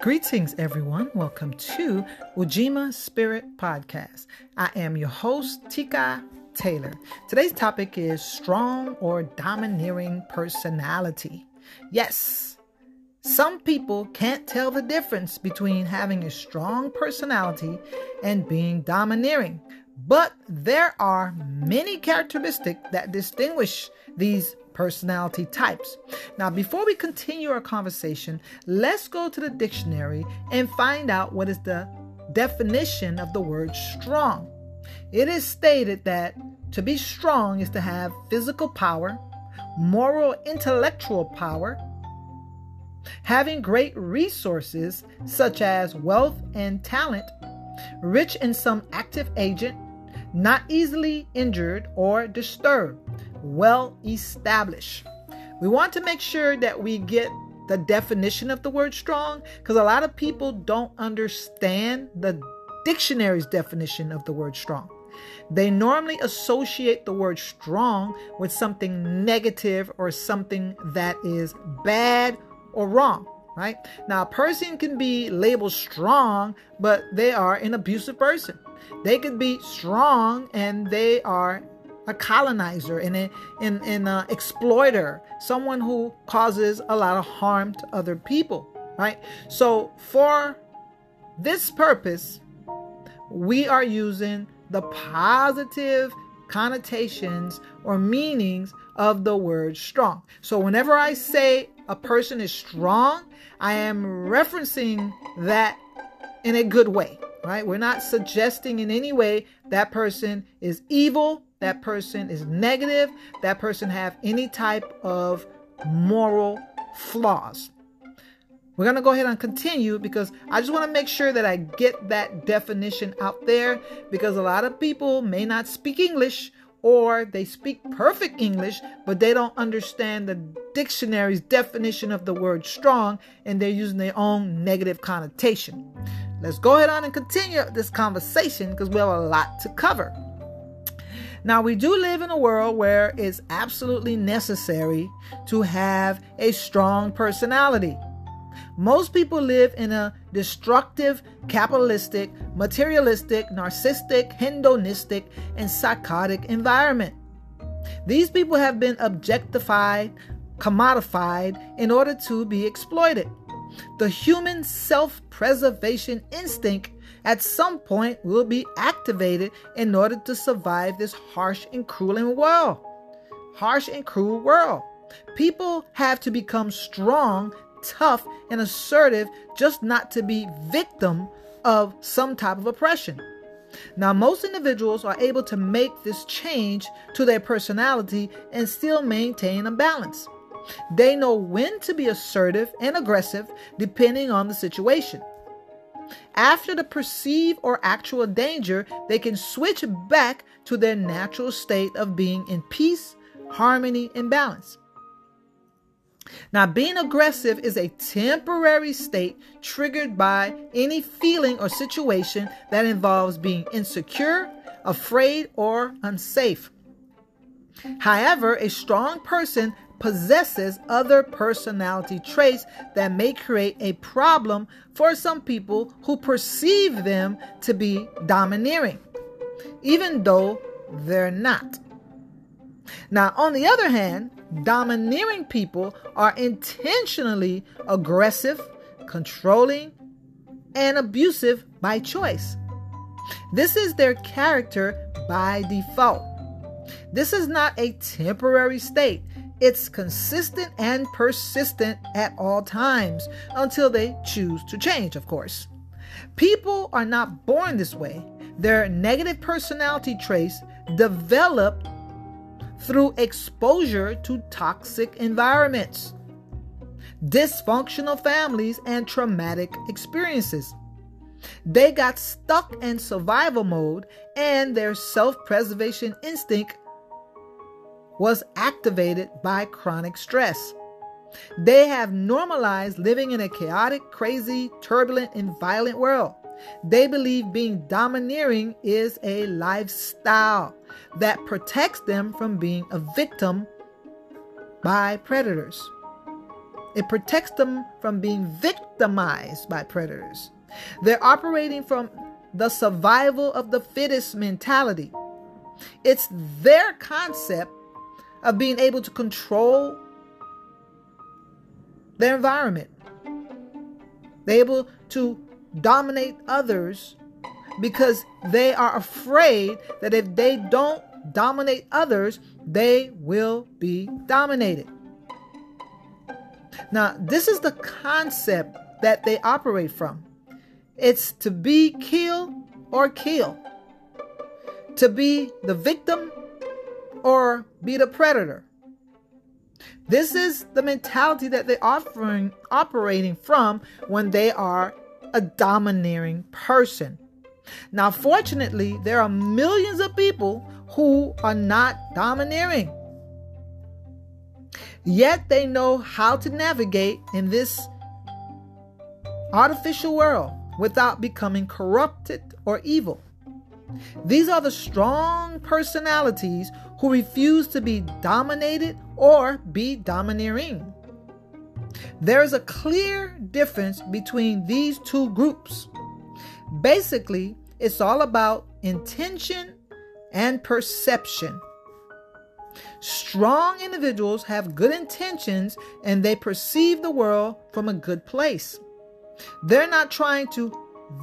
Greetings, everyone. Welcome to Ujima Spirit Podcast. I am your host, Tika Taylor. Today's topic is strong or domineering personality. Yes, some people can't tell the difference between having a strong personality and being domineering, but there are many characteristics that distinguish these personality types. Now, before we continue our conversation, let's go to the dictionary and find out what is the definition of the word strong. It is stated that to be strong is to have physical power, moral intellectual power, having great resources such as wealth and talent, rich in some active agent, not easily injured or disturbed, well established. We want to make sure that we get the definition of the word strong because a lot of people don't understand the dictionary's definition of the word strong. They normally associate the word strong with something negative or something that is bad or wrong, right? Now, a person can be labeled strong, but they are an abusive person. They could be strong and they are a colonizer and an a uh, exploiter, someone who causes a lot of harm to other people, right? So, for this purpose, we are using the positive connotations or meanings of the word strong. So, whenever I say a person is strong, I am referencing that in a good way, right? We're not suggesting in any way that person is evil that person is negative, that person have any type of moral flaws. We're going to go ahead and continue because I just want to make sure that I get that definition out there because a lot of people may not speak English or they speak perfect English, but they don't understand the dictionary's definition of the word strong and they're using their own negative connotation. Let's go ahead on and continue this conversation because we have a lot to cover. Now, we do live in a world where it's absolutely necessary to have a strong personality. Most people live in a destructive, capitalistic, materialistic, narcissistic, hedonistic, and psychotic environment. These people have been objectified, commodified in order to be exploited. The human self preservation instinct at some point will be activated in order to survive this harsh and cruel world. Harsh and cruel world. People have to become strong, tough, and assertive just not to be victim of some type of oppression. Now, most individuals are able to make this change to their personality and still maintain a balance. They know when to be assertive and aggressive depending on the situation. After the perceived or actual danger, they can switch back to their natural state of being in peace, harmony, and balance. Now, being aggressive is a temporary state triggered by any feeling or situation that involves being insecure, afraid, or unsafe. However, a strong person possesses other personality traits that may create a problem for some people who perceive them to be domineering, even though they're not. Now, on the other hand, domineering people are intentionally aggressive, controlling, and abusive by choice. This is their character by default. This is not a temporary state. It's consistent and persistent at all times until they choose to change, of course. People are not born this way. Their negative personality traits develop through exposure to toxic environments, dysfunctional families, and traumatic experiences. They got stuck in survival mode, and their self preservation instinct was activated by chronic stress. They have normalized living in a chaotic, crazy, turbulent, and violent world. They believe being domineering is a lifestyle that protects them from being a victim by predators. It protects them from being victimized by predators. They're operating from the survival of the fittest mentality. It's their concept of being able to control their environment. They're able to dominate others because they are afraid that if they don't dominate others, they will be dominated. Now, this is the concept that they operate from it's to be kill or kill, to be the victim or be the predator. This is the mentality that they're offering, operating from when they are a domineering person. Now, fortunately, there are millions of people who are not domineering. Yet they know how to navigate in this artificial world without becoming corrupted or evil. These are the strong personalities who refuse to be dominated or be domineering. There is a clear difference between these two groups. Basically, it's all about intention and perception. Strong individuals have good intentions and they perceive the world from a good place. They're not trying to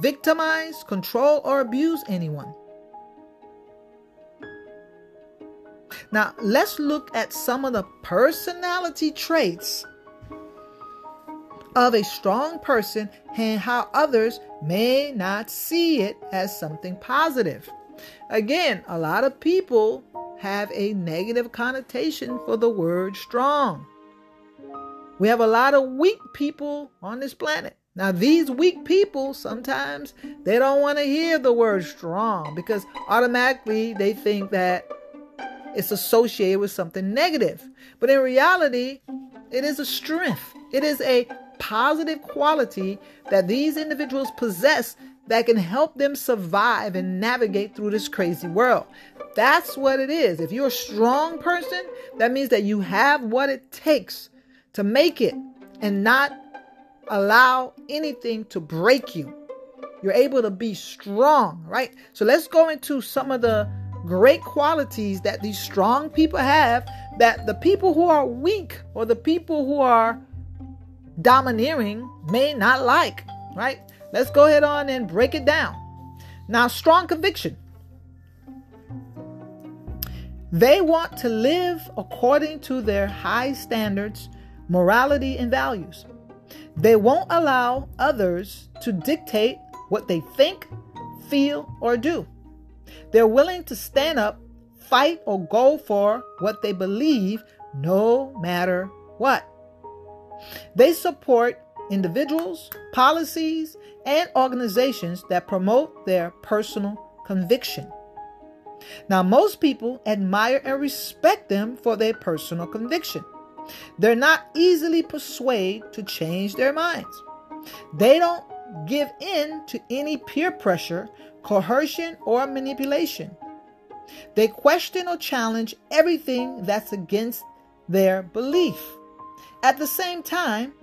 victimize, control, or abuse anyone. Now, let's look at some of the personality traits of a strong person and how others may not see it as something positive. Again, a lot of people have a negative connotation for the word strong. We have a lot of weak people on this planet. Now, these weak people sometimes they don't want to hear the word strong because automatically they think that it's associated with something negative. But in reality, it is a strength. It is a positive quality that these individuals possess that can help them survive and navigate through this crazy world. That's what it is. If you're a strong person, that means that you have what it takes to make it and not allow anything to break you. You're able to be strong, right? So let's go into some of the great qualities that these strong people have that the people who are weak or the people who are domineering may not like, right? Let's go ahead on and break it down. Now, strong conviction. They want to live according to their high standards, morality, and values. They won't allow others to dictate what they think, feel, or do. They're willing to stand up, fight, or go for what they believe no matter what. They support individuals, policies, and organizations that promote their personal conviction. Now, most people admire and respect them for their personal conviction. They're not easily persuaded to change their minds. They don't give in to any peer pressure, coercion, or manipulation. They question or challenge everything that's against their belief. At the same time,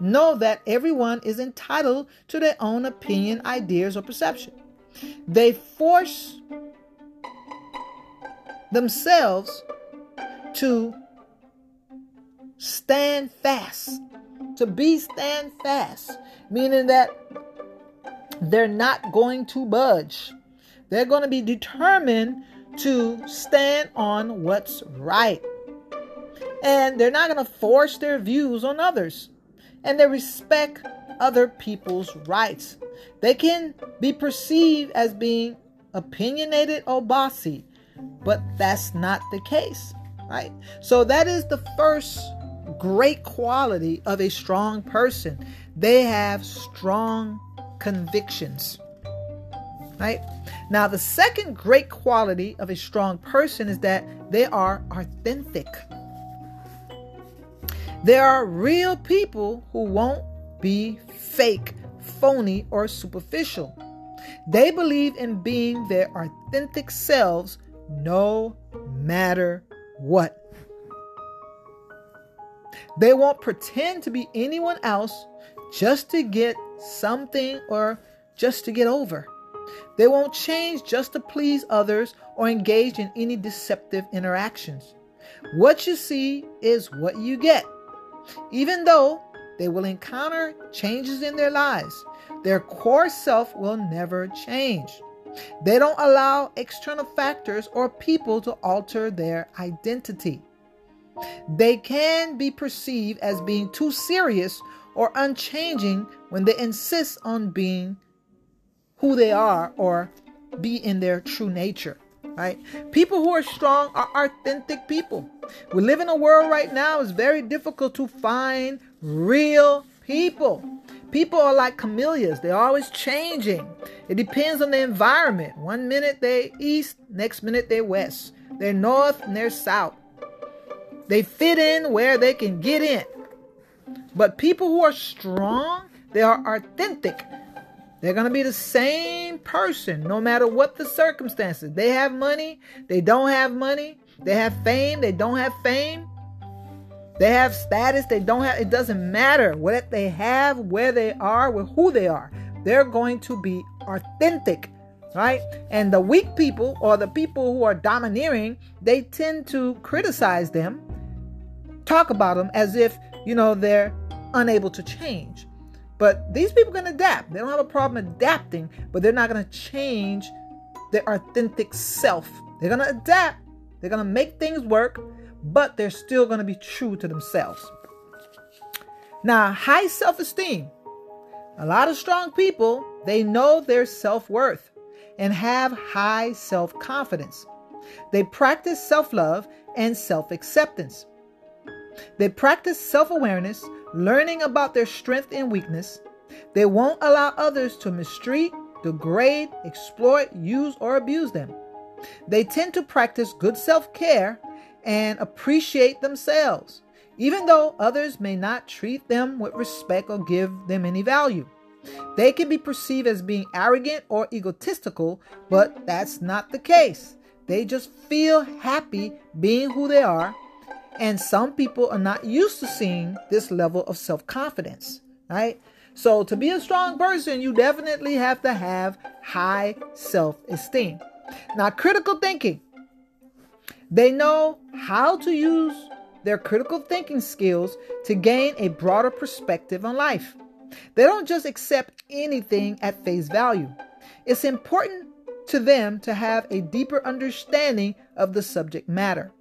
know that everyone is entitled to their own opinion, ideas, or perception. They force themselves to stand fast, to be stand fast, meaning that they're not going to budge. They're going to be determined to stand on what's right. And they're not going to force their views on others. And they respect other people's rights. They can be perceived as being opinionated or bossy, but that's not the case, right? So that is the first great quality of a strong person. They have strong convictions. Right? Now, the second great quality of a strong person is that they are authentic. There are real people who won't be fake, phony, or superficial. They believe in being their authentic selves no matter what. They won't pretend to be anyone else just to get something or just to get over. They won't change just to please others or engage in any deceptive interactions. What you see is what you get. Even though they will encounter changes in their lives, their core self will never change. They don't allow external factors or people to alter their identity. They can be perceived as being too serious or unchanging when they insist on being who they are or be in their true nature. Right? People who are strong are authentic people. We live in a world right now, it's very difficult to find real people. People are like camellias, they're always changing. It depends on the environment. One minute they east, next minute they're west. They're north and they're south. They fit in where they can get in. But people who are strong, they are authentic. They're going to be the same person no matter what the circumstances. They have money, they don't have money. They have fame, they don't have fame. They have status, they don't have it doesn't matter what they have, where they are, with who they are. They're going to be authentic right? And the weak people or the people who are domineering, they tend to criticize them talk about them as if, you know, they're unable to change. But these people can adapt. They don't have a problem adapting, but they're not going to change their authentic self. They're going to adapt. They're going to make things work, but they're still going to be true to themselves. Now, high self esteem. A lot of strong people, they know their self worth and have high self confidence. They practice self love and self acceptance. They practice self awareness, learning about their strength and weakness. They won't allow others to mistreat, degrade, exploit, use, or abuse them. They tend to practice good self care and appreciate themselves, even though others may not treat them with respect or give them any value. They can be perceived as being arrogant or egotistical, but that's not the case. They just feel happy being who they are and some people are not used to seeing this level of self confidence, right? So, to be a strong person, you definitely have to have high self esteem. Now, critical thinking. They know how to use their critical thinking skills to gain a broader perspective on life. They don't just accept anything at face value. It's important to them to have a deeper understanding of the subject matter.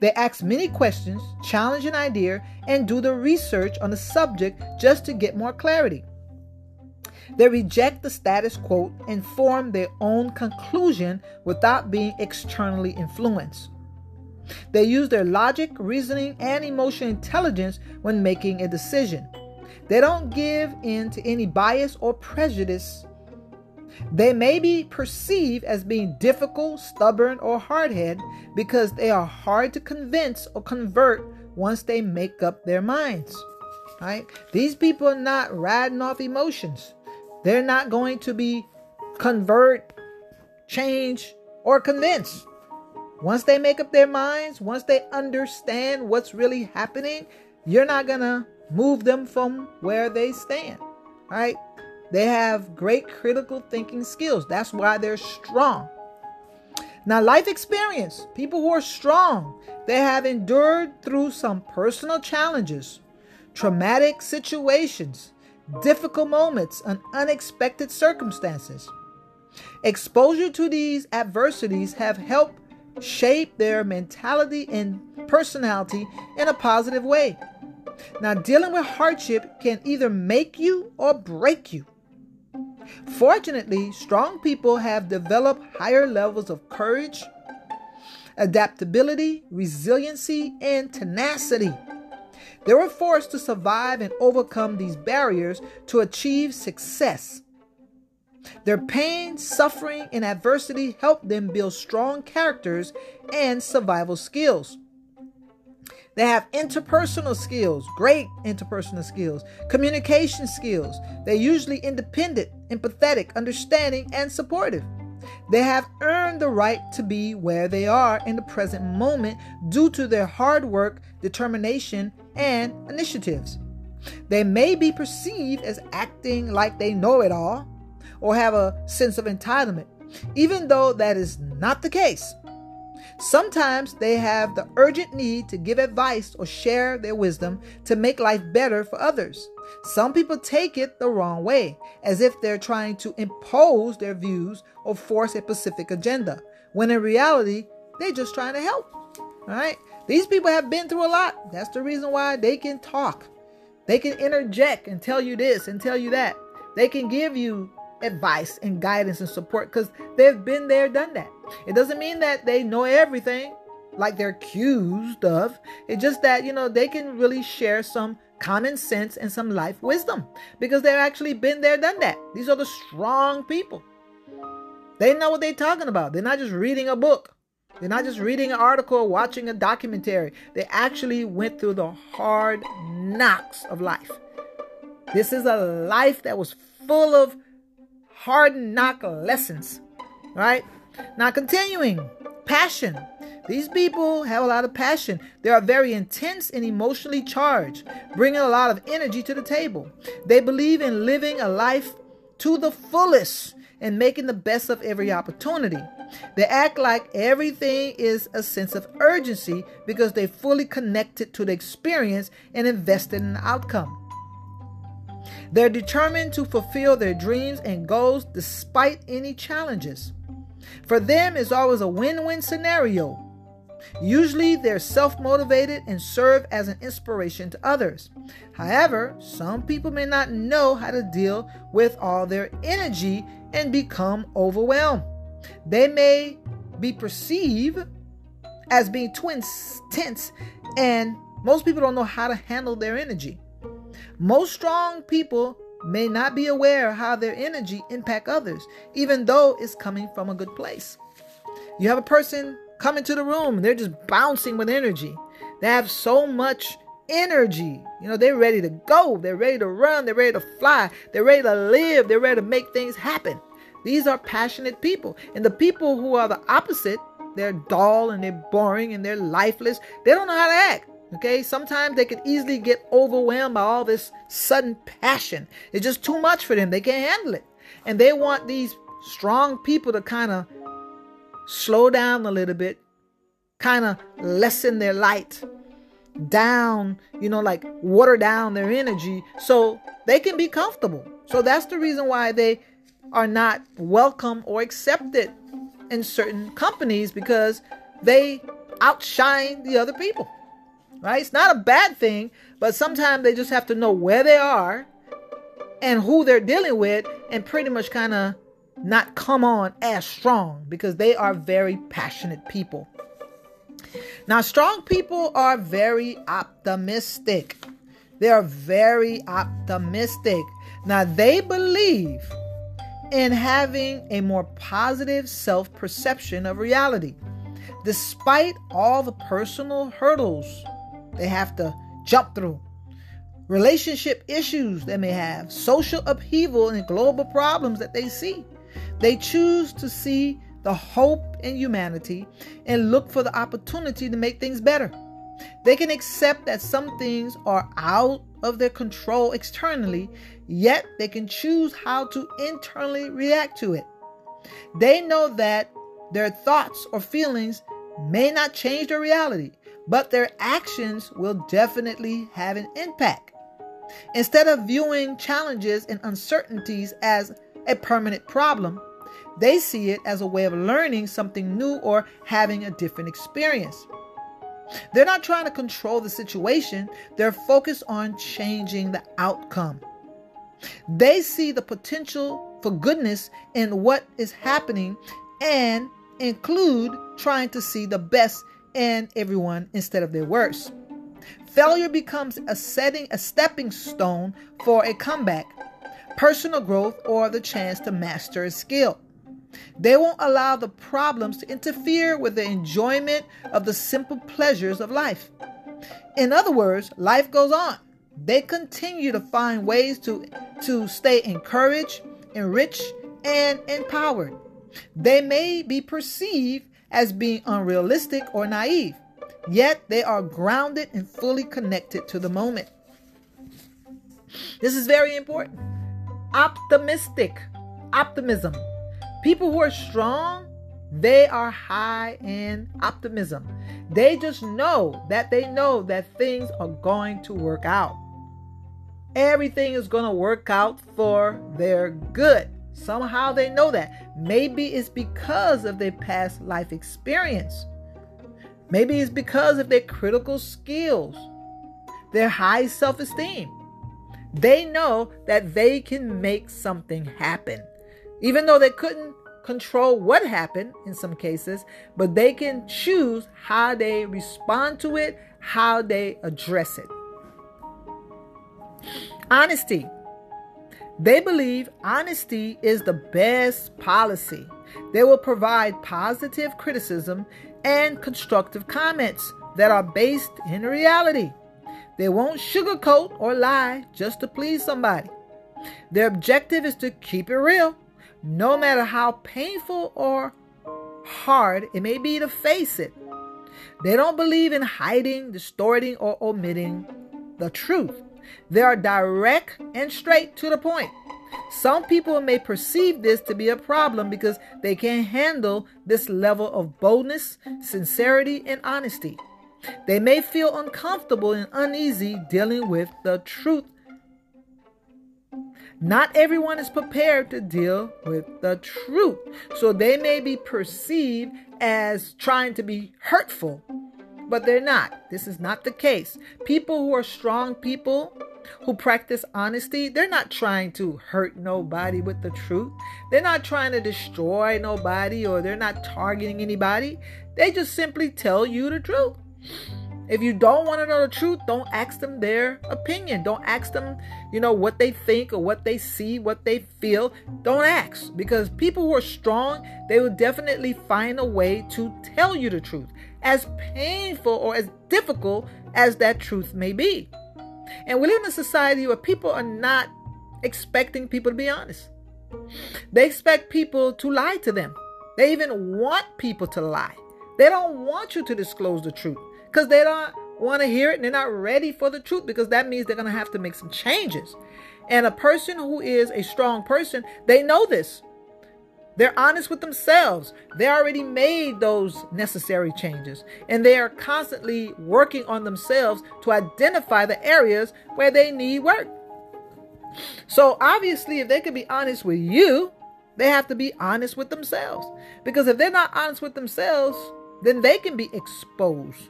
They ask many questions, challenge an idea, and do the research on the subject just to get more clarity. They reject the status quo and form their own conclusion without being externally influenced. They use their logic, reasoning, and emotional intelligence when making a decision. They don't give in to any bias or prejudice they may be perceived as being difficult, stubborn, or hard headed because they are hard to convince or convert once they make up their minds. Right? These people are not riding off emotions. They're not going to be convert, change, or convince. Once they make up their minds, once they understand what's really happening, you're not going to move them from where they stand. Right? They have great critical thinking skills. That's why they're strong. Now, life experience people who are strong, they have endured through some personal challenges, traumatic situations, difficult moments, and unexpected circumstances. Exposure to these adversities have helped shape their mentality and personality in a positive way. Now, dealing with hardship can either make you or break you. Fortunately, strong people have developed higher levels of courage, adaptability, resiliency, and tenacity. They were forced to survive and overcome these barriers to achieve success. Their pain, suffering, and adversity helped them build strong characters and survival skills. They have interpersonal skills, great interpersonal skills, communication skills. They're usually independent, empathetic, understanding, and supportive. They have earned the right to be where they are in the present moment due to their hard work, determination, and initiatives. They may be perceived as acting like they know it all or have a sense of entitlement, even though that is not the case. Sometimes they have the urgent need to give advice or share their wisdom to make life better for others. Some people take it the wrong way, as if they're trying to impose their views or force a specific agenda, when in reality, they're just trying to help. All right? These people have been through a lot. That's the reason why they can talk. They can interject and tell you this and tell you that. They can give you advice and guidance and support because they've been there, done that. It doesn't mean that they know everything like they're accused of. It's just that, you know, they can really share some common sense and some life wisdom because they've actually been there, done that. These are the strong people. They know what they're talking about. They're not just reading a book. They're not just reading an article watching a documentary. They actually went through the hard knocks of life. This is a life that was full of hard knock lessons, right? Now, continuing, passion. These people have a lot of passion. They are very intense and emotionally charged, bringing a lot of energy to the table. They believe in living a life to the fullest and making the best of every opportunity. They act like everything is a sense of urgency because they fully connected to the experience and invested in the outcome. They're determined to fulfill their dreams and goals despite any challenges. For them, it's always a win win scenario. Usually, they're self motivated and serve as an inspiration to others. However, some people may not know how to deal with all their energy and become overwhelmed. They may be perceived as being too intense, and most people don't know how to handle their energy. Most strong people may not be aware how their energy impact others, even though it's coming from a good place. You have a person come into the room, they're just bouncing with energy. They have so much energy. You know, they're ready to go, they're ready to run, they're ready to fly, they're ready to live, they're ready to make things happen. These are passionate people. And the people who are the opposite, they're dull and they're boring and they're lifeless. They don't know how to act. Okay, sometimes they can easily get overwhelmed by all this sudden passion. It's just too much for them. They can't handle it. And they want these strong people to kind of slow down a little bit, kind of lessen their light down, you know, like water down their energy so they can be comfortable. So that's the reason why they are not welcome or accepted in certain companies because they outshine the other people right? It's not a bad thing, but sometimes they just have to know where they are and who they're dealing with and pretty much kind of not come on as strong because they are very passionate people. Now, strong people are very optimistic. They are very optimistic. Now, they believe in having a more positive self perception of reality, despite all the personal hurdles they have to jump through. Relationship issues they may have, social upheaval and global problems that they see. They choose to see the hope in humanity and look for the opportunity to make things better. They can accept that some things are out of their control externally, yet they can choose how to internally react to it. They know that their thoughts or feelings may not change their reality, but their actions will definitely have an impact. Instead of viewing challenges and uncertainties as a permanent problem, they see it as a way of learning something new or having a different experience. They're not trying to control the situation, they're focused on changing the outcome. They see the potential for goodness in what is happening and include trying to see the best and everyone instead of their worst. Failure becomes a setting, a stepping stone for a comeback, personal growth, or the chance to master a skill. They won't allow the problems to interfere with the enjoyment of the simple pleasures of life. In other words, life goes on. They continue to find ways to, to stay encouraged, enriched, and empowered. They may be perceived as being unrealistic or naive, yet they are grounded and fully connected to the moment. This is very important. Optimistic, optimism. People who are strong, they are high in optimism. They just know that they know that things are going to work out. Everything is going to work out for their good. Somehow they know that. Maybe it's because of their past life experience. Maybe it's because of their critical skills, their high self esteem. They know that they can make something happen. Even though they couldn't control what happened in some cases, but they can choose how they respond to it, how they address it. Honesty. They believe honesty is the best policy. They will provide positive criticism and constructive comments that are based in reality. They won't sugarcoat or lie just to please somebody. Their objective is to keep it real, no matter how painful or hard it may be to face it. They don't believe in hiding, distorting, or omitting the truth. They are direct and straight to the point. Some people may perceive this to be a problem because they can't handle this level of boldness, sincerity, and honesty. They may feel uncomfortable and uneasy dealing with the truth. Not everyone is prepared to deal with the truth, so they may be perceived as trying to be hurtful, but they're not. This is not the case. People who are strong people who practice honesty, they're not trying to hurt nobody with the truth. They're not trying to destroy nobody or they're not targeting anybody. They just simply tell you the truth. If you don't want to know the truth, don't ask them their opinion. Don't ask them, you know, what they think or what they see, what they feel. Don't ask because people who are strong, they will definitely find a way to tell you the truth, as painful or as difficult as that truth may be. And we live in a society where people are not expecting people to be honest. They expect people to lie to them. They even want people to lie. They don't want you to disclose the truth because they don't want to hear it and they're not ready for the truth because that means they're going to have to make some changes. And a person who is a strong person, they know this. They're honest with themselves. They already made those necessary changes. And they are constantly working on themselves to identify the areas where they need work. So, obviously, if they can be honest with you, they have to be honest with themselves. Because if they're not honest with themselves, then they can be exposed.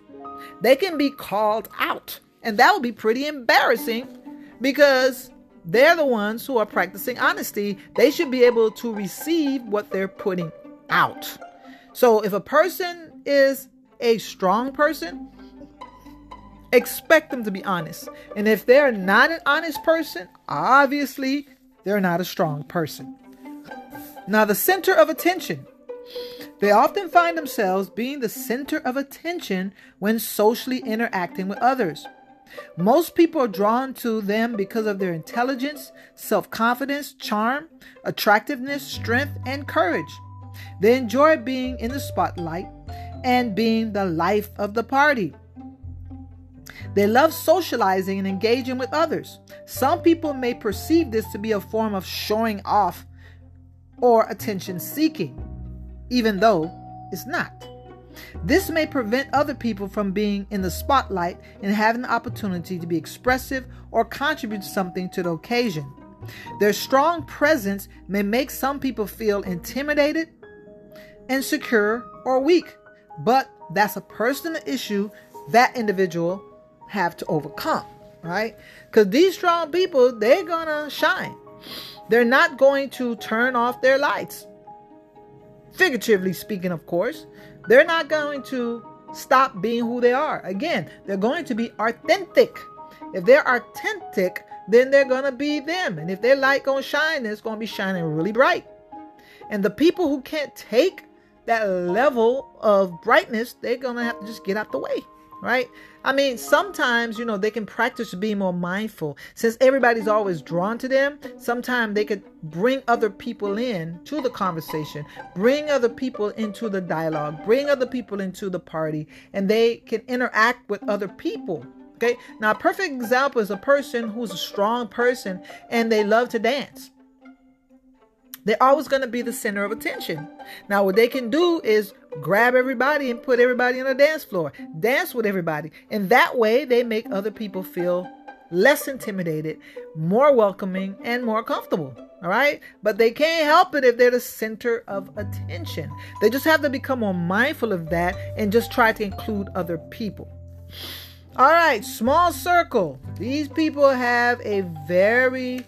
They can be called out. And that would be pretty embarrassing because they're the ones who are practicing honesty. They should be able to receive what they're putting out. So if a person is a strong person, expect them to be honest. And if they're not an honest person, obviously they're not a strong person. Now, the center of attention. They often find themselves being the center of attention when socially interacting with others. Most people are drawn to them because of their intelligence, self confidence, charm, attractiveness, strength, and courage. They enjoy being in the spotlight and being the life of the party. They love socializing and engaging with others. Some people may perceive this to be a form of showing off or attention seeking, even though it's not. This may prevent other people from being in the spotlight and having the opportunity to be expressive or contribute something to the occasion. Their strong presence may make some people feel intimidated, insecure, or weak, but that's a personal issue that individual have to overcome, right? Because these strong people, they're gonna shine. They're not going to turn off their lights. Figuratively speaking, of course, they're not going to stop being who they are. Again, they're going to be authentic. If they're authentic, then they're going to be them. And if their light going to shine, then it's going to be shining really bright. And the people who can't take that level of brightness, they're going to have to just get out the way, right? I mean, sometimes, you know, they can practice being more mindful. Since everybody's always drawn to them, sometimes they could bring other people in to the conversation, bring other people into the dialogue, bring other people into the party, and they can interact with other people. Okay. Now, a perfect example is a person who's a strong person and they love to dance. They're always going to be the center of attention. Now, what they can do is grab everybody and put everybody on a dance floor, dance with everybody. And that way, they make other people feel less intimidated, more welcoming, and more comfortable. All right. But they can't help it if they're the center of attention. They just have to become more mindful of that and just try to include other people. All right. Small circle. These people have a very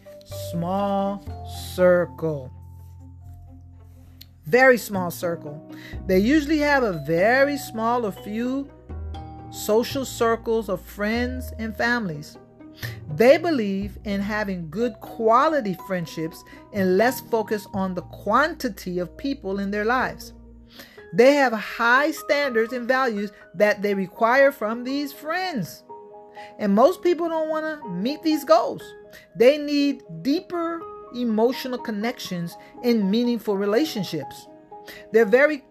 small circle very small circle. They usually have a very small or few social circles of friends and families. They believe in having good quality friendships and less focus on the quantity of people in their lives. They have high standards and values that they require from these friends. And most people don't want to meet these goals. They need deeper emotional connections and meaningful relationships. They're very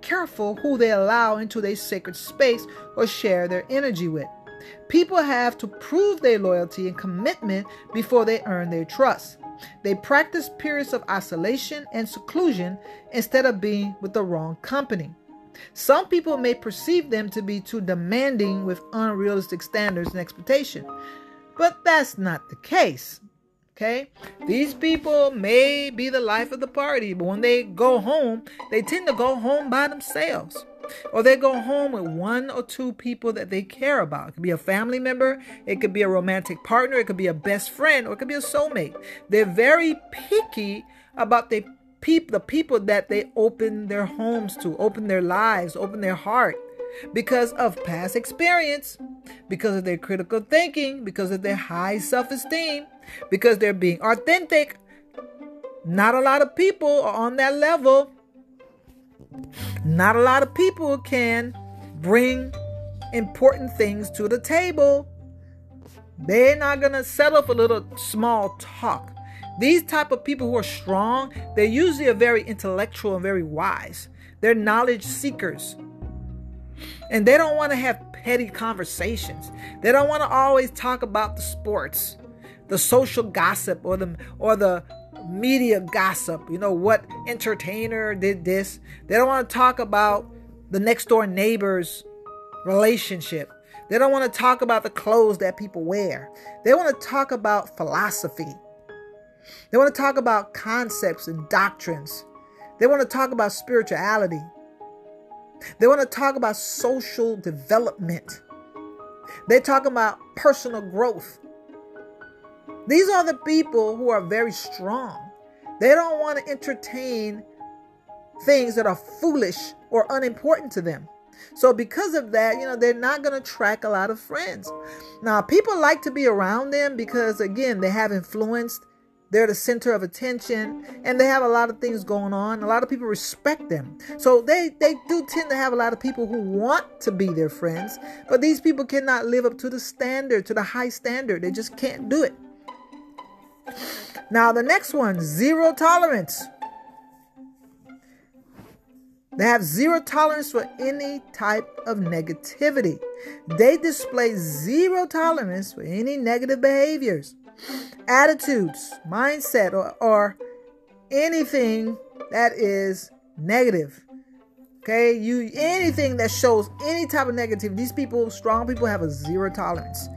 careful who they allow into their sacred space or share their energy with. People have to prove their loyalty and commitment before they earn their trust. They practice periods of isolation and seclusion instead of being with the wrong company. Some people may perceive them to be too demanding with unrealistic standards and expectations, but that's not the case. Okay? These people may be the life of the party, but when they go home, they tend to go home by themselves. Or they go home with one or two people that they care about. It could be a family member, it could be a romantic partner, it could be a best friend, or it could be a soulmate. They're very picky about the people that they open their homes to, open their lives, open their heart because of past experience, because of their critical thinking, because of their high self esteem, because they're being authentic. Not a lot of people are on that level. Not a lot of people can bring important things to the table. They're not going to settle for little small talk. These type of people who are strong, they're usually are very intellectual and very wise. They're knowledge seekers. And they don't want to have petty conversations. They don't want to always talk about the sports, the social gossip or the or the media gossip. You know what entertainer did this. They don't want to talk about the next door neighbor's relationship. They don't want to talk about the clothes that people wear. They want to talk about philosophy. They want to talk about concepts and doctrines. They want to talk about spirituality. They want to talk about social development. They're talking about personal growth. These are the people who are very strong. They don't want to entertain things that are foolish or unimportant to them. So, because of that, you know, they're not going to attract a lot of friends. Now, people like to be around them because, again, they have influence they're the center of attention and they have a lot of things going on. A lot of people respect them. So they, they do tend to have a lot of people who want to be their friends, but these people cannot live up to the standard, to the high standard. They just can't do it. Now, the next one zero tolerance. They have zero tolerance for any type of negativity. They display zero tolerance for any negative behaviors attitudes, mindset, or, or anything that is negative. Okay, you anything that shows any type of negativity. These people, strong people, have a zero tolerance.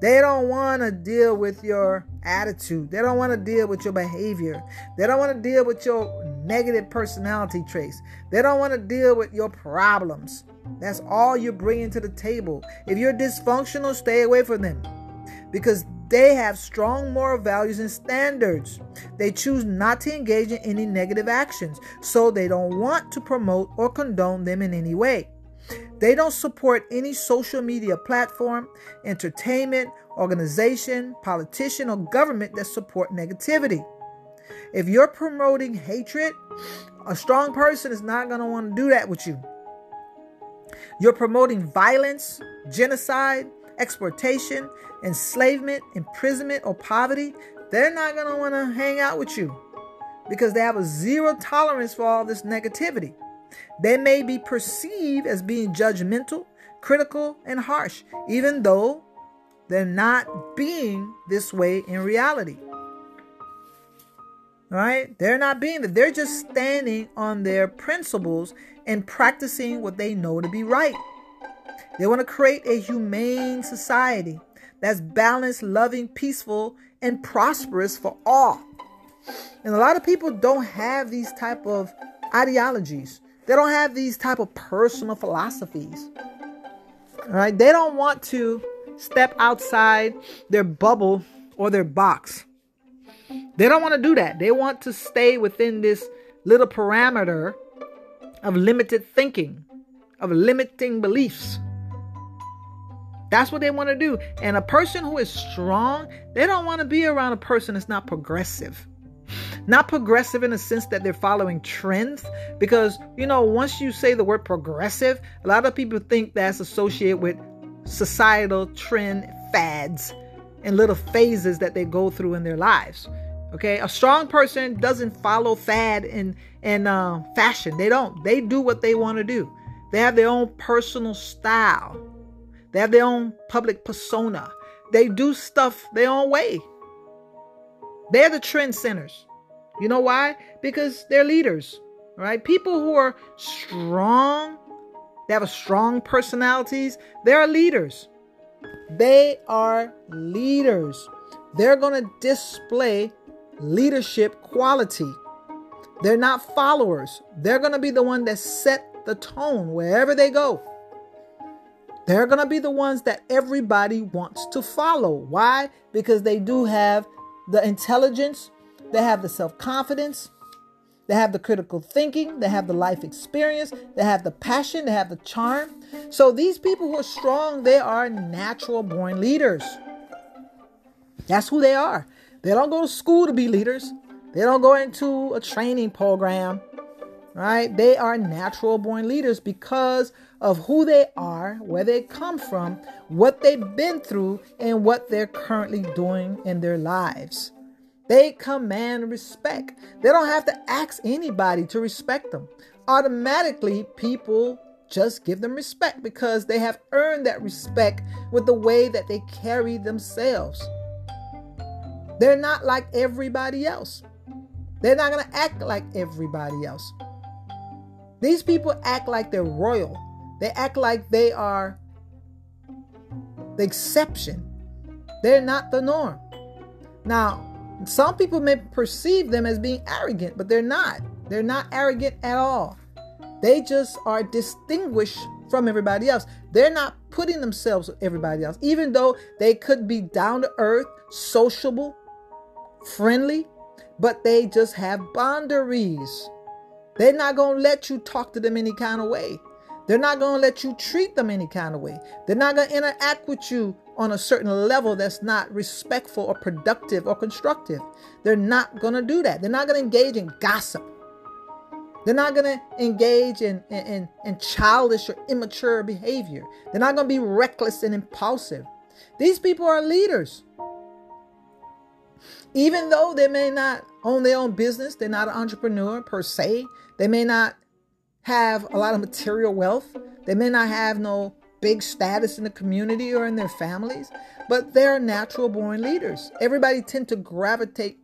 They don't want to deal with your attitude. They don't want to deal with your behavior. They don't want to deal with your negative personality traits. They don't want to deal with your problems. That's all you're bringing to the table. If you're dysfunctional, stay away from them because they have strong moral values and standards. They choose not to engage in any negative actions, so they don't want to promote or condone them in any way. They don't support any social media platform, entertainment, organization, politician, or government that support negativity. If you're promoting hatred, a strong person is not going to want to do that with you. You're promoting violence, genocide, exploitation, enslavement, imprisonment, or poverty. They're not going to want to hang out with you because they have a zero tolerance for all this negativity. They may be perceived as being judgmental, critical, and harsh, even though they're not being this way in reality. Right? They're not being that. They're just standing on their principles and practicing what they know to be right. They want to create a humane society that's balanced, loving, peaceful, and prosperous for all. And a lot of people don't have these type of ideologies. They don't have these type of personal philosophies. Right? They don't want to step outside their bubble or their box. They don't want to do that. They want to stay within this little parameter of limited thinking, of limiting beliefs. That's what they want to do. And a person who is strong, they don't want to be around a person that's not progressive. Not progressive in the sense that they're following trends, because, you know, once you say the word progressive, a lot of people think that's associated with societal trend fads and little phases that they go through in their lives. Okay, a strong person doesn't follow fad and and uh, fashion. They don't. They do what they want to do. They have their own personal style. They have their own public persona. They do stuff their own way. They're the trend centers. You know why? Because they're leaders, right? People who are strong, they have strong personalities, they are leaders. They are leaders. They're going to display leadership quality. They're not followers. They're going to be the one that set the tone wherever they go. They're going to be the ones that everybody wants to follow. Why? Because they do have the intelligence, they have the self confidence, they have the critical thinking, they have the life experience, they have the passion, they have the charm. So these people who are strong, they are natural born leaders. That's who they are. They don't go to school to be leaders. They don't go into a training program. Right? They are natural born leaders because of who they are, where they come from, what they've been through, and what they're currently doing in their lives. They command respect. They don't have to ask anybody to respect them. Automatically, people just give them respect because they have earned that respect with the way that they carry themselves. They're not like everybody else. They're not going to act like everybody else. These people act like they're royal. They act like they are the exception. They're not the norm. Now, some people may perceive them as being arrogant, but they're not. They're not arrogant at all. They just are distinguished from everybody else. They're not putting themselves with everybody else, even though they could be down to earth, sociable, friendly, but they just have boundaries. They're not going to let you talk to them any kind of way. They're not going to let you treat them any kind of way. They're not going to interact with you on a certain level that's not respectful or productive or constructive. They're not going to do that. They're not going to engage in gossip. They're not going to engage in, in, in, childish or immature behavior. They're not going to be reckless and impulsive. These people are leaders. Even though they may not own their own business, they're not an entrepreneur per se. They may not have a lot of material wealth. They may not have no big status in the community or in their families, but they're natural born leaders. Everybody tend to gravitate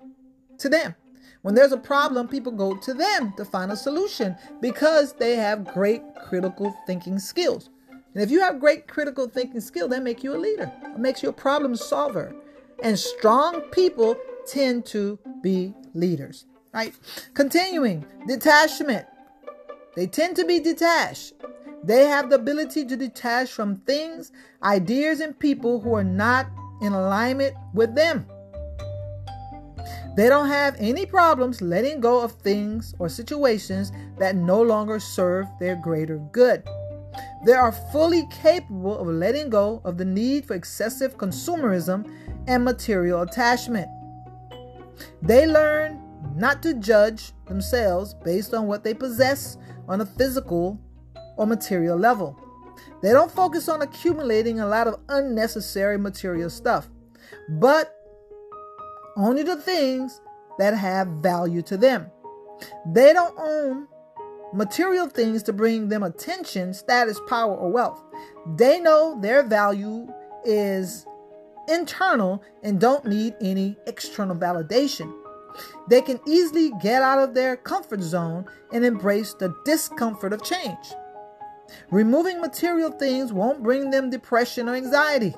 to them. When there's a problem, people go to them to find a solution because they have great critical thinking skills. And if you have great critical thinking skill, that makes you a leader. It makes you a problem solver. And strong people tend to be leaders. Right? Continuing, detachment. They tend to be detached. They have the ability to detach from things, ideas, and people who are not in alignment with them. They don't have any problems letting go of things or situations that no longer serve their greater good. They are fully capable of letting go of the need for excessive consumerism and material attachment. They learn not to judge themselves based on what they possess on a physical or material level. They don't focus on accumulating a lot of unnecessary material stuff, but only the things that have value to them. They don't own material things to bring them attention, status, power, or wealth. They know their value is internal and don't need any external validation. They can easily get out of their comfort zone and embrace the discomfort of change. Removing material things won't bring them depression or anxiety.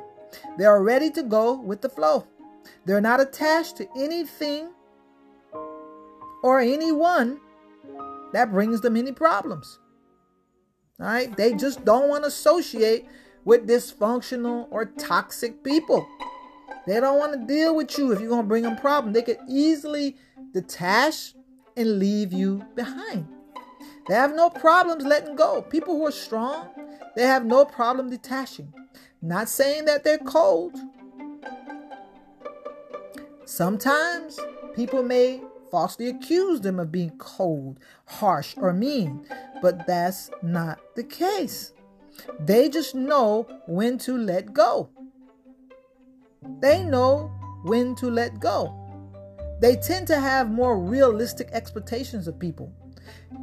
They are ready to go with the flow. They're not attached to anything or anyone that brings them any problems. All right? They just don't want to associate with dysfunctional or toxic people. They don't want to deal with you if you're going to bring them problems. They could easily detach and leave you behind. They have no problems letting go. People who are strong, they have no problem detaching. Not saying that they're cold. Sometimes people may falsely accuse them of being cold, harsh, or mean, but that's not the case. They just know when to let go. They know when to let go. They tend to have more realistic expectations of people.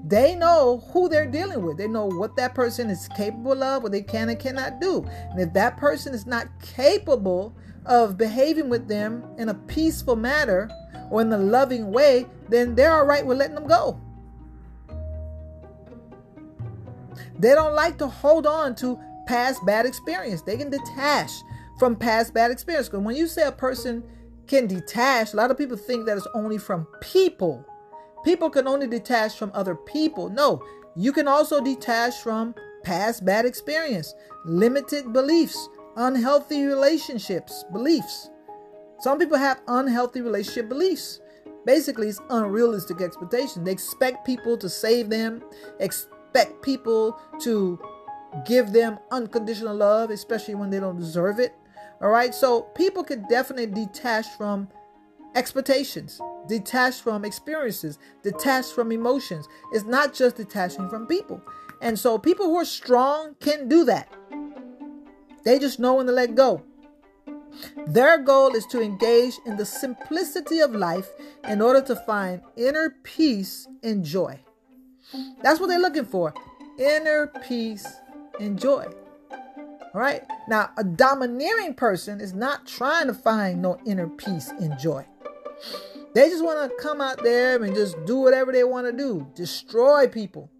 They know who they're dealing with. They know what that person is capable of, what they can and cannot do. And if that person is not capable of behaving with them in a peaceful manner or in a loving way, then they're all right with letting them go. They don't like to hold on to past bad experience. They can detach from past bad experience. Because when you say a person can detach, a lot of people think that it's only from people. People can only detach from other people. No, you can also detach from past bad experience, limited beliefs, unhealthy relationships, beliefs. Some people have unhealthy relationship beliefs. Basically, it's unrealistic expectations. They expect people to save them, expect people to give them unconditional love, especially when they don't deserve it. All right, so people can definitely detach from expectations, detached from experiences, detached from emotions. It's not just detaching from people. And so people who are strong can do that. They just know when to let go. Their goal is to engage in the simplicity of life in order to find inner peace and joy. That's what they're looking for inner peace and joy. All right. Now, a domineering person is not trying to find no inner peace and joy. They just want to come out there and just do whatever they want to do destroy people,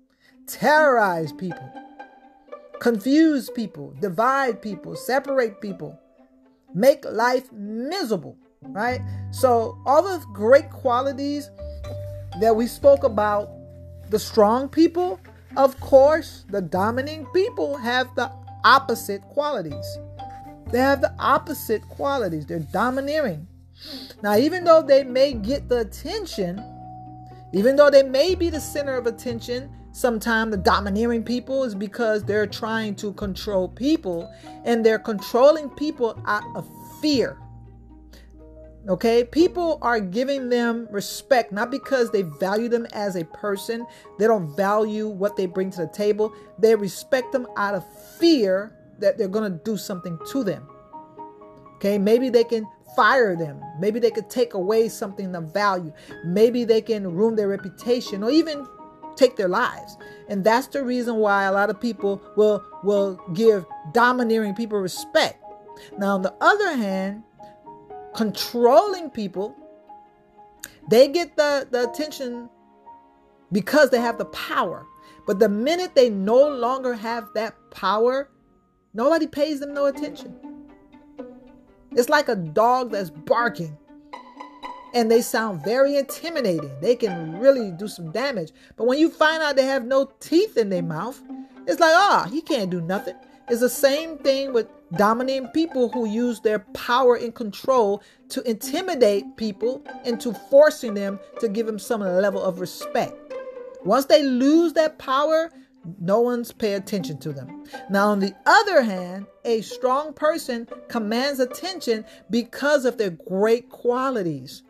terrorize people, confuse people, divide people, separate people, make life miserable, right? So, all the great qualities that we spoke about, the strong people, of course, the dominating people have the opposite qualities. They have the opposite qualities. They're domineering. Now, even though they may get the attention, even though they may be the center of attention, sometimes the domineering people is because they're trying to control people and they're controlling people out of fear. Okay, people are giving them respect not because they value them as a person, they don't value what they bring to the table. They respect them out of fear that they're going to do something to them. Okay, maybe they can fire them, maybe they could take away something of value, maybe they can ruin their reputation or even take their lives. And that's the reason why a lot of people will will give domineering people respect. Now, on the other hand, controlling people, they get the, the attention because they have the power. But the minute they no longer have that power, nobody pays them no attention. It's like a dog that's barking and they sound very intimidating. They can really do some damage. But when you find out they have no teeth in their mouth, it's like, ah, oh, he can't do nothing. It's the same thing with dominating people who use their power and control to intimidate people into forcing them to give them some level of respect. Once they lose that power, no one's pay attention to them. Now, on the other hand, a strong person commands attention because of their great qualities.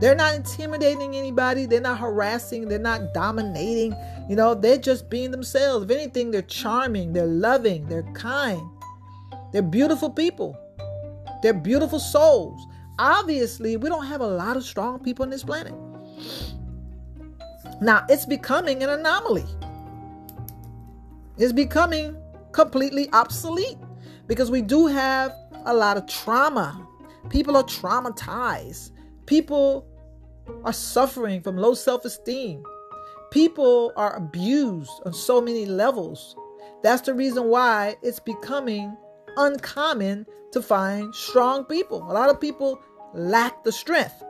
They're not intimidating anybody. They're not harassing. They're not dominating. You know, they're just being themselves. If anything, they're charming. They're loving. They're kind. They're beautiful people. They're beautiful souls. Obviously, we don't have a lot of strong people on this planet. Now, it's becoming an anomaly. It's becoming completely obsolete because we do have a lot of trauma. People are traumatized. People are suffering from low self esteem. People are abused on so many levels. That's the reason why it's becoming uncommon to find strong people. A lot of people lack the strength.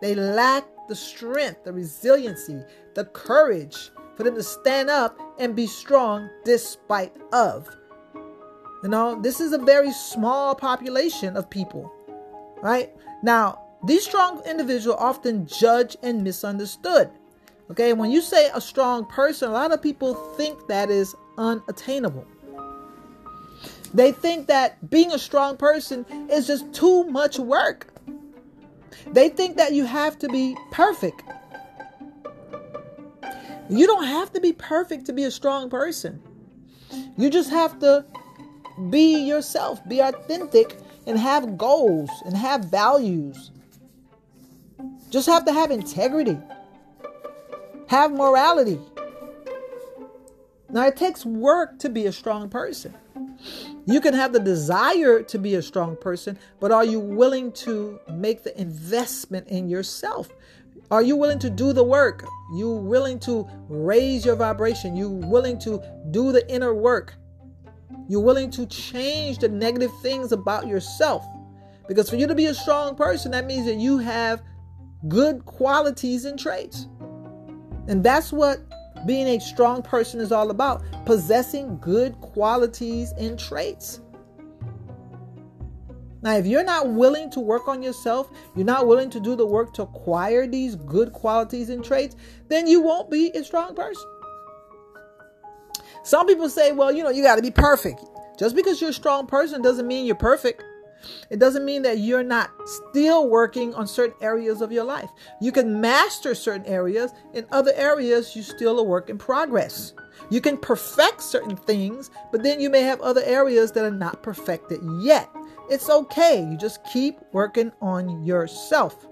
They lack the strength, the resiliency, the courage for them to stand up and be strong despite of. You know, this is a very small population of people, right? Now, these strong individuals often judge and misunderstood. Okay, when you say a strong person, a lot of people think that is unattainable. They think that being a strong person is just too much work. They think that you have to be perfect. You don't have to be perfect to be a strong person. You just have to be yourself, be authentic, and have goals and have values. Just have to have integrity, have morality. Now, it takes work to be a strong person. You can have the desire to be a strong person, but are you willing to make the investment in yourself? Are you willing to do the work? You willing to raise your vibration? You willing to do the inner work? You willing to change the negative things about yourself? Because for you to be a strong person, that means that you have good qualities and traits. And that's what being a strong person is all about possessing good qualities and traits. Now, if you're not willing to work on yourself, you're not willing to do the work to acquire these good qualities and traits, then you won't be a strong person. Some people say, well, you know, you got to be perfect. Just because you're a strong person doesn't mean you're perfect. It doesn't mean that you're not still working on certain areas of your life. You can master certain areas, in other areas, you still a work in progress. You can perfect certain things, but then you may have other areas that are not perfected yet. It's okay. You just keep working on yourself.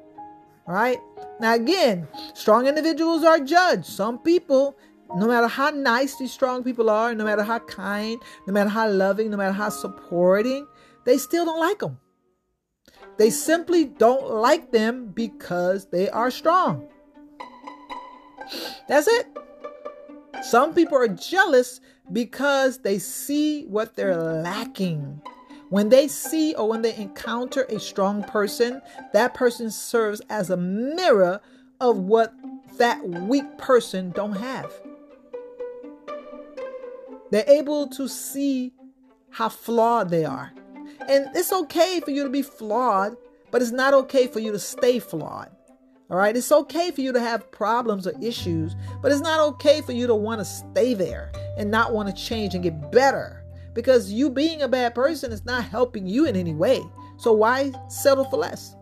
All right. Now, again, strong individuals are judged. Some people, no matter how nice these strong people are, no matter how kind, no matter how loving, no matter how supporting, they still don't like them. They simply don't like them because they are strong. That's it. Some people are jealous because they see what they're lacking. When they see or when they encounter a strong person, that person serves as a mirror of what that weak person don't have. They're able to see how flawed they are. And it's okay for you to be flawed, but it's not okay for you to stay flawed. All right, it's okay for you to have problems or issues, but it's not okay for you to want to stay there and not want to change and get better because you being a bad person is not helping you in any way. So why settle for less?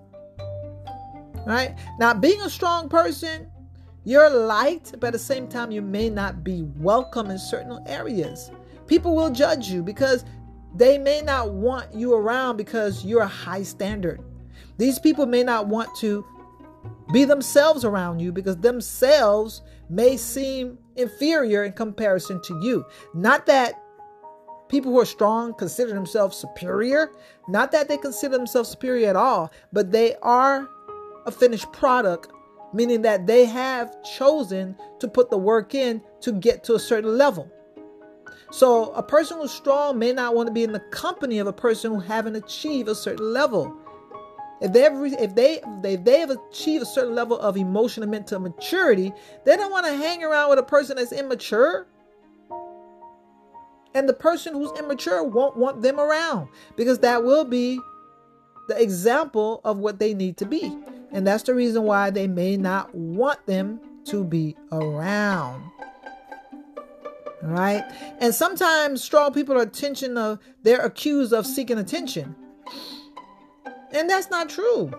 Right? Now, being a strong person, you're liked, but at the same time, you may not be welcome in certain areas. People will judge you because they may not want you around because you're a high standard. These people may not want to be themselves around you because themselves may seem inferior in comparison to you. Not that people who are strong consider themselves superior, not that they consider themselves superior at all, but they are a finished product, meaning that they have chosen to put the work in to get to a certain level. So a person who's strong may not want to be in the company of a person who haven't achieved a certain level. If they if they if they have achieved a certain level of emotional mental maturity, they don't want to hang around with a person that's immature. And the person who's immature won't want them around because that will be the example of what they need to be. And that's the reason why they may not want them to be around. All right. And sometimes strong people are attention of they're accused of seeking attention. And that's not true.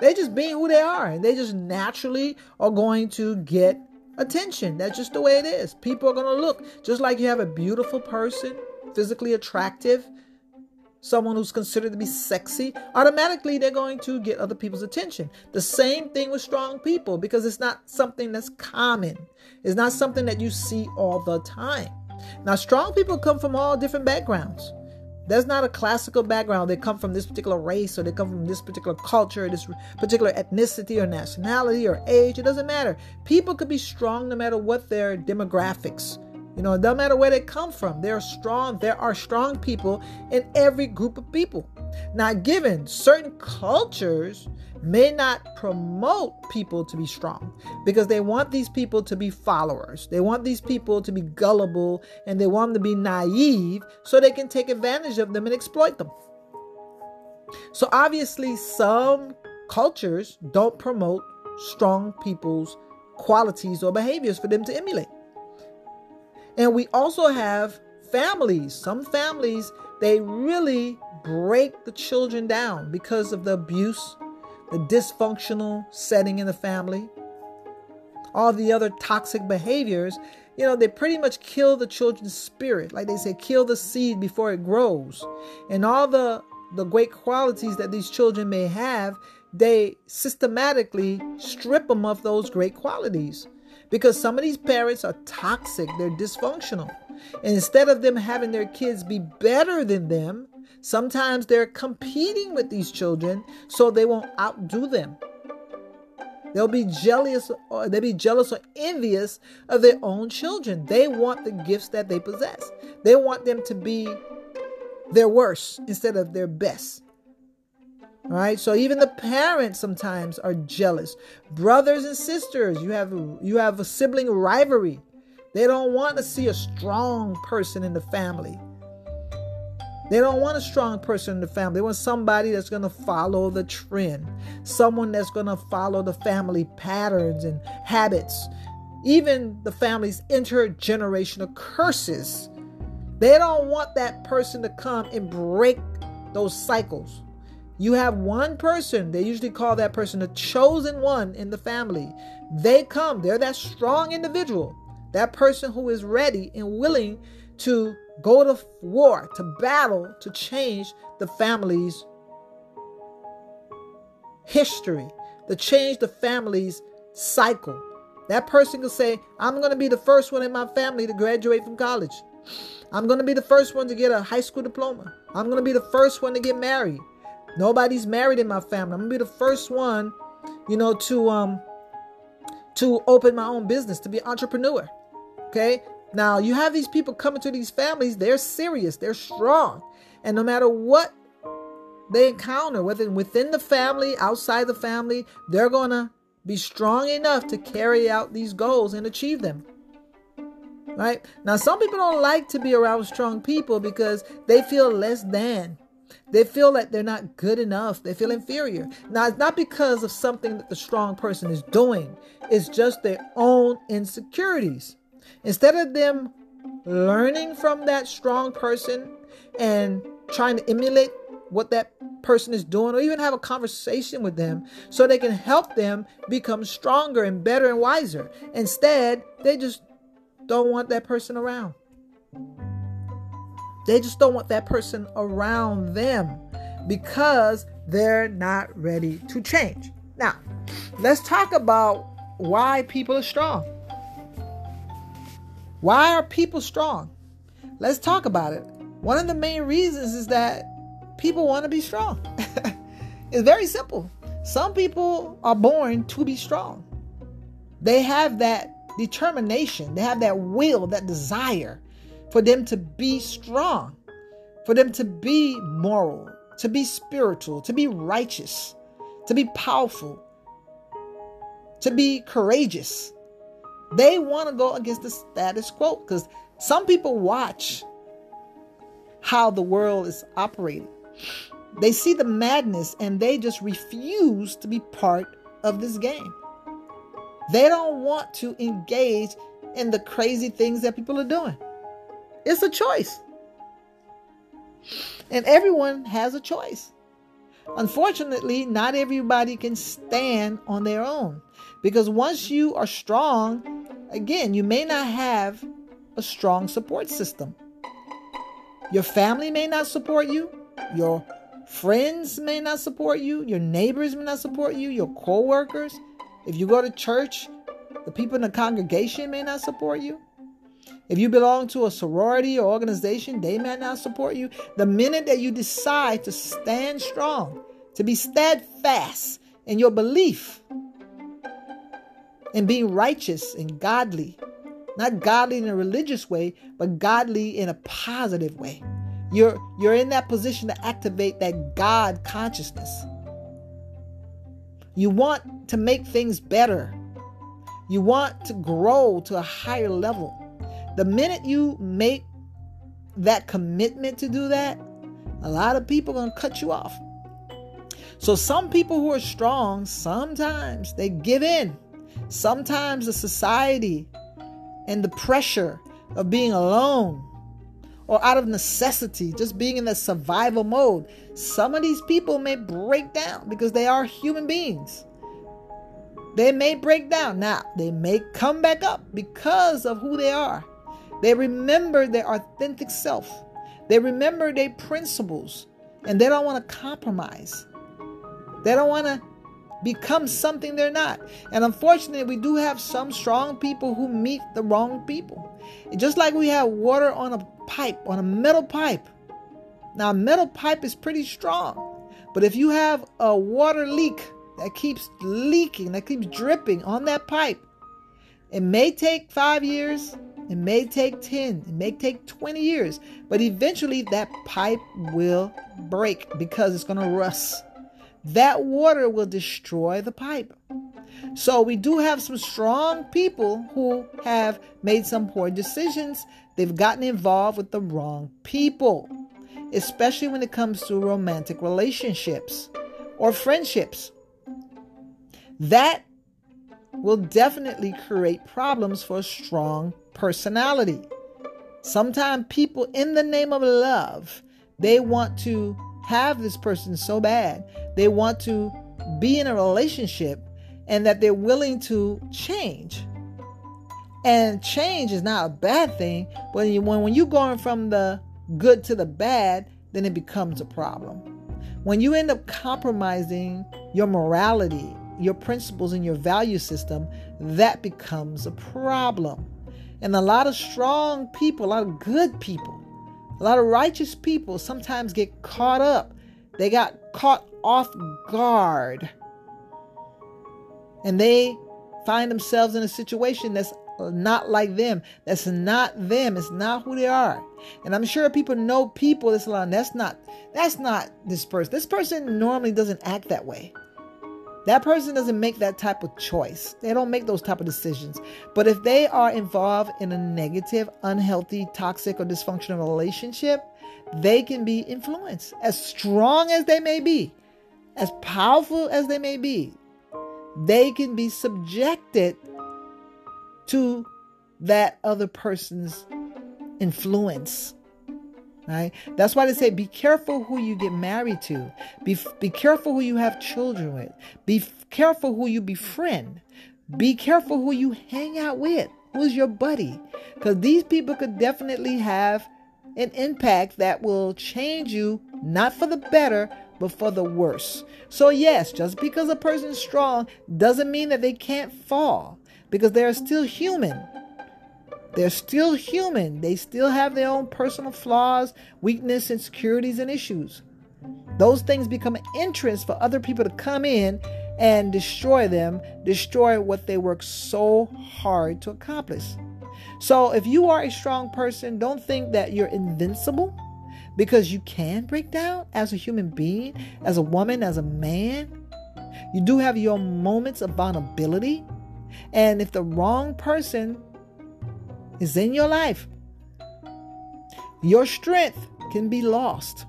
They just being who they are, and they just naturally are going to get attention. That's just the way it is. People are going to look just like you have a beautiful person, physically attractive, someone who's considered to be sexy, automatically they're going to get other people's attention. The same thing with strong people because it's not something that's common. It's not something that you see all the time. Now, strong people come from all different backgrounds. That's not a classical background. They come from this particular race or they come from this particular culture, this particular ethnicity or nationality or age. It doesn't matter. People could be strong no matter what their demographics. You know, it doesn't matter where they come from. They're strong. There are strong people in every group of people. Now, given certain cultures may not promote people to be strong because they want these people to be followers. They want these people to be gullible and they want them to be naive so they can take advantage of them and exploit them. So, obviously, some cultures don't promote strong people's qualities or behaviors for them to emulate. And we also have families. Some families, they really break the children down because of the abuse the dysfunctional setting in the family, all the other toxic behaviors, you know, they pretty much kill the children's spirit. Like they say, kill the seed before it grows. And all the the great qualities that these children may have, they systematically strip them of those great qualities. Because some of these parents are toxic, they're dysfunctional. And instead of them having their kids be better than them, Sometimes they're competing with these children so they won't outdo them. They'll be jealous or they'll be jealous or envious of their own children. They want the gifts that they possess. They want them to be their worst instead of their best. Right? So even the parents sometimes are jealous. Brothers and sisters, you have you have a sibling rivalry. They don't want to see a strong person in the family. They don't want a strong person in the family. They want somebody that's going to follow the trend, someone that's going to follow the family patterns and habits, even the family's intergenerational curses. They don't want that person to come and break those cycles. You have one person, they usually call that person the chosen one in the family. They come, they're that strong individual, that person who is ready and willing to go to war, to battle, to change the family's history, to change the family's cycle. That person could say, I'm going to be the first one in my family to graduate from college. I'm going to be the first one to get a high school diploma. I'm going to be the first one to get married. Nobody's married in my family. I'm going to be the first one, you know, to um to open my own business, to be an entrepreneur. Okay? Now, you have these people coming to these families, they're serious, they're strong. And no matter what they encounter, whether within the family, outside the family, they're going to be strong enough to carry out these goals and achieve them. Right? Now, some people don't like to be around strong people because they feel less than. They feel like they're not good enough. They feel inferior. Now, it's not because of something that the strong person is doing, it's just their own insecurities. Instead of them learning from that strong person and trying to emulate what that person is doing or even have a conversation with them so they can help them become stronger and better and wiser. Instead, they just don't want that person around. They just don't want that person around them because they're not ready to change. Now, let's talk about why people are strong. Why are people strong? Let's talk about it. One of the main reasons is that people want to be strong. it's very simple. Some people are born to be strong. They have that determination, they have that will, that desire for them to be strong, for them to be moral, to be spiritual, to be righteous, to be powerful, to be courageous. They want to go against the status quo because some people watch how the world is operating. They see the madness and they just refuse to be part of this game. They don't want to engage in the crazy things that people are doing. It's a choice. And everyone has a choice. Unfortunately, not everybody can stand on their own because once you are strong, again, you may not have a strong support system. Your family may not support you, your friends may not support you, your neighbors may not support you, your co-workers. If you go to church, the people in the congregation may not support you. If you belong to a sorority or organization, they may not support you. The minute that you decide to stand strong, to be steadfast in your belief, in being righteous and godly, not godly in a religious way, but godly in a positive way. You're, you're in that position to activate that God consciousness. You want to make things better. You want to grow to a higher level. The minute you make that commitment to do that, a lot of people are going to cut you off. So, some people who are strong, sometimes they give in. Sometimes the society and the pressure of being alone or out of necessity, just being in that survival mode, some of these people may break down because they are human beings. They may break down. Now, they may come back up because of who they are. They remember their authentic self. They remember their principles and they don't want to compromise. They don't want to become something they're not. And unfortunately, we do have some strong people who meet the wrong people. Just like we have water on a pipe, on a metal pipe. Now, a metal pipe is pretty strong, but if you have a water leak that keeps leaking, that keeps dripping on that pipe, it may take five years, it may take 10, it may take 20 years, but eventually that pipe will break because it's going to rust. That water will destroy the pipe. So we do have some strong people who have made some poor decisions. They've gotten involved with the wrong people, especially when it comes to romantic relationships or friendships. That will definitely create problems for a strong personality. Sometimes people in the name of love, they want to have this person so bad. They want to be in a relationship and that they're willing to change. And change is not a bad thing, but when, when you're going from the good to the bad, then it becomes a problem. When you end up compromising your morality, your principles, and your value system, that becomes a problem. And a lot of strong people, a lot of good people, a lot of righteous people sometimes get caught up. They got caught off guard. And they find themselves in a situation that's not like them. That's not them. It's not who they are. And I'm sure people know people that's like, that's not that's not this person. This person normally doesn't act that way. That person doesn't make that type of choice. They don't make those type of decisions. But if they are involved in a negative, unhealthy, toxic, or dysfunctional relationship, they can be influenced. As strong as they may be, as powerful as they may be, they can be subjected to that other person's influence right? That's why they say be careful who you get married to. Be be careful who you have children with. Be careful who you befriend. Be careful who you hang out with. Who's your buddy? Because these people could definitely have an impact that will change you not for the better but for the worse. So yes just because a person's strong doesn't mean that they can't fall because they are still human they're still human. They still have their own personal flaws, weakness, insecurities, and issues. Those things become an entrance for other people to come in and destroy them, destroy what they work so hard to accomplish. So, if you are a strong person, don't think that you're invincible because you can break down as a human being, as a woman, as a man. You do have your moments of vulnerability. And if the wrong person is in your life, your strength can be lost.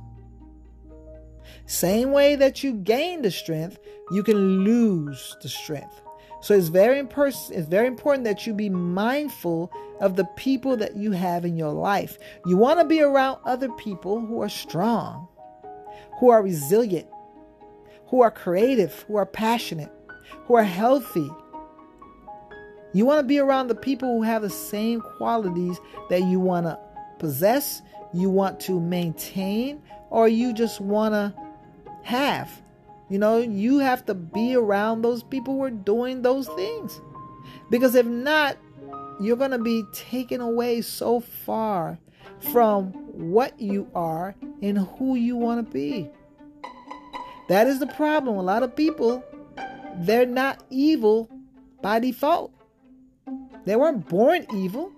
Same way that you gain the strength, you can lose the strength. So it's very important it's very important that you be mindful of the people that you have in your life. You want to be around other people who are strong, who are resilient, who are creative, who are passionate, who are healthy. You want to be around the people who have the same qualities that you want to possess, you want to maintain, or you just want to have. You know, you have to be around those people who are doing those things. Because if not, you're going to be taken away so far from what you are and who you want to be. That is the problem. A lot of people, they're not evil by default. They weren't born evil.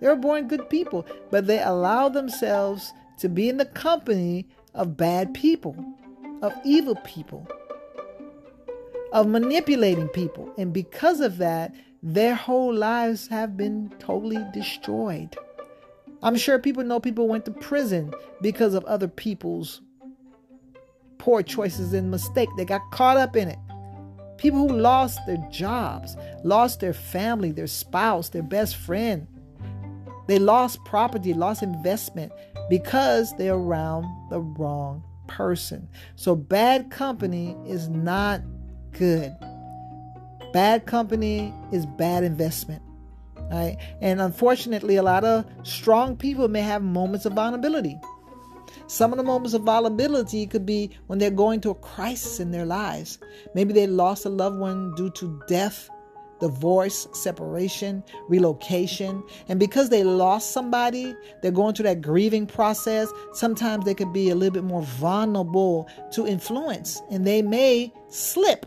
They were born good people, but they allow themselves to be in the company of bad people, of evil people, of manipulating people. And because of that, their whole lives have been totally destroyed. I'm sure people know people went to prison because of other people's poor choices and mistake. They got caught up in it. People who lost their jobs, lost their family, their spouse, their best friend. They lost property, lost investment because they're around the wrong person. So bad company is not good. Bad company is bad investment. Right? And unfortunately, a lot of strong people may have moments of vulnerability. Some of the moments of vulnerability could be when they're going through a crisis in their lives. Maybe they lost a loved one due to death, divorce, separation, relocation. And because they lost somebody, they're going through that grieving process. Sometimes they could be a little bit more vulnerable to influence and they may slip.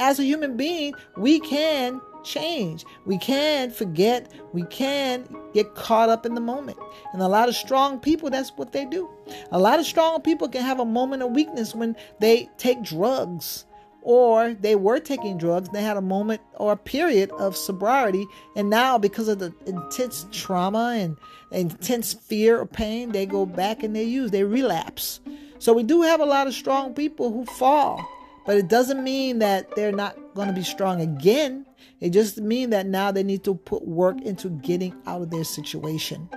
As a human being, we can change. We can forget. We can get caught up in the moment. And a lot of strong people, that's what they do. A lot of strong people can have a moment of weakness when they take drugs or they were taking drugs. They had a moment or a period of sobriety. And now, because of the intense trauma and intense fear or pain, they go back and they use, they relapse. So we do have a lot of strong people who fall. But it doesn't mean that they're not going to be strong again. It just means that now they need to put work into getting out of their situation.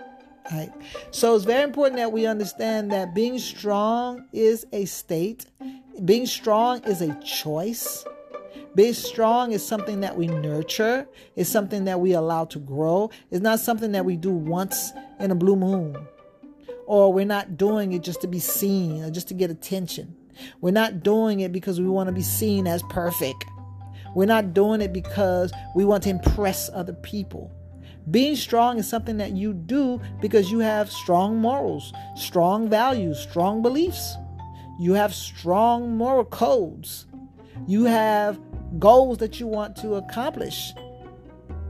Right? So it's very important that we understand that being strong is a state, being strong is a choice. Being strong is something that we nurture, it's something that we allow to grow. It's not something that we do once in a blue moon. Or we're not doing it just to be seen or just to get attention. We're not doing it because we want to be seen as perfect. We're not doing it because we want to impress other people. Being strong is something that you do because you have strong morals, strong values, strong beliefs. You have strong moral codes. You have goals that you want to accomplish.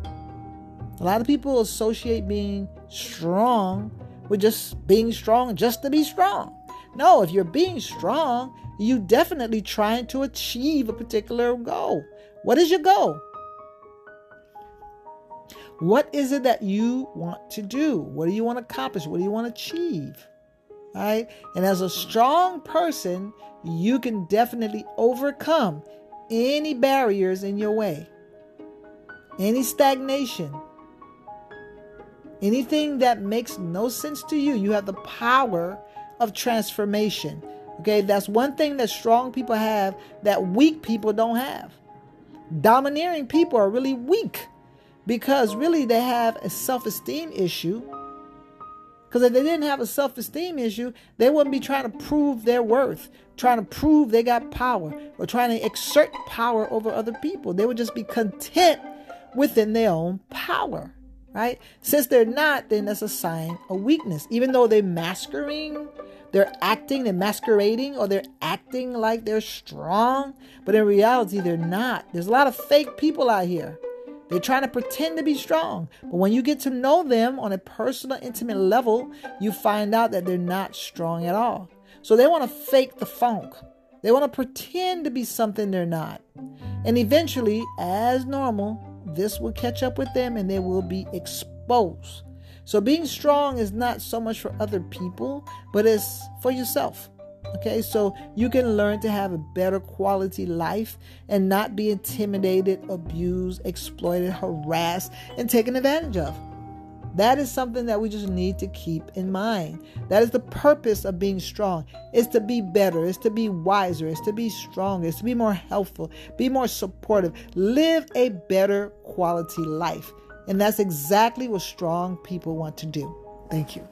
A lot of people associate being strong with just being strong just to be strong. No, if you're being strong, you definitely trying to achieve a particular goal. What is your goal? What is it that you want to do? What do you want to accomplish? What do you want to achieve? Right? And as a strong person, you can definitely overcome any barriers in your way, any stagnation, anything that makes no sense to you. You have the power of transformation. Okay, that's one thing that strong people have that weak people don't have. Domineering people are really weak because really they have a self esteem issue. Because if they didn't have a self esteem issue, they wouldn't be trying to prove their worth, trying to prove they got power, or trying to exert power over other people. They would just be content within their own power, right? Since they're not, then that's a sign of weakness. Even though they're masquerading they're acting, they're masquerading, or they're acting like they're strong, but in reality, they're not. There's a lot of fake people out here. They're trying to pretend to be strong. But when you get to know them on a personal, intimate level, you find out that they're not strong at all. So they want to fake the funk. They want to pretend to be something they're not. And eventually, as normal, this will catch up with them and they will be exposed. So being strong is not so much for other people, but it's for yourself. Okay, so you can learn to have a better quality life and not be intimidated, abused, exploited, harassed, and taken advantage of. That is something that we just need to keep in mind. That is the purpose of being strong. It's to be better, it's to be wiser, it's to be stronger, it's to be more helpful, be more supportive, live a better quality life. And that's exactly what strong people want to do. Thank you.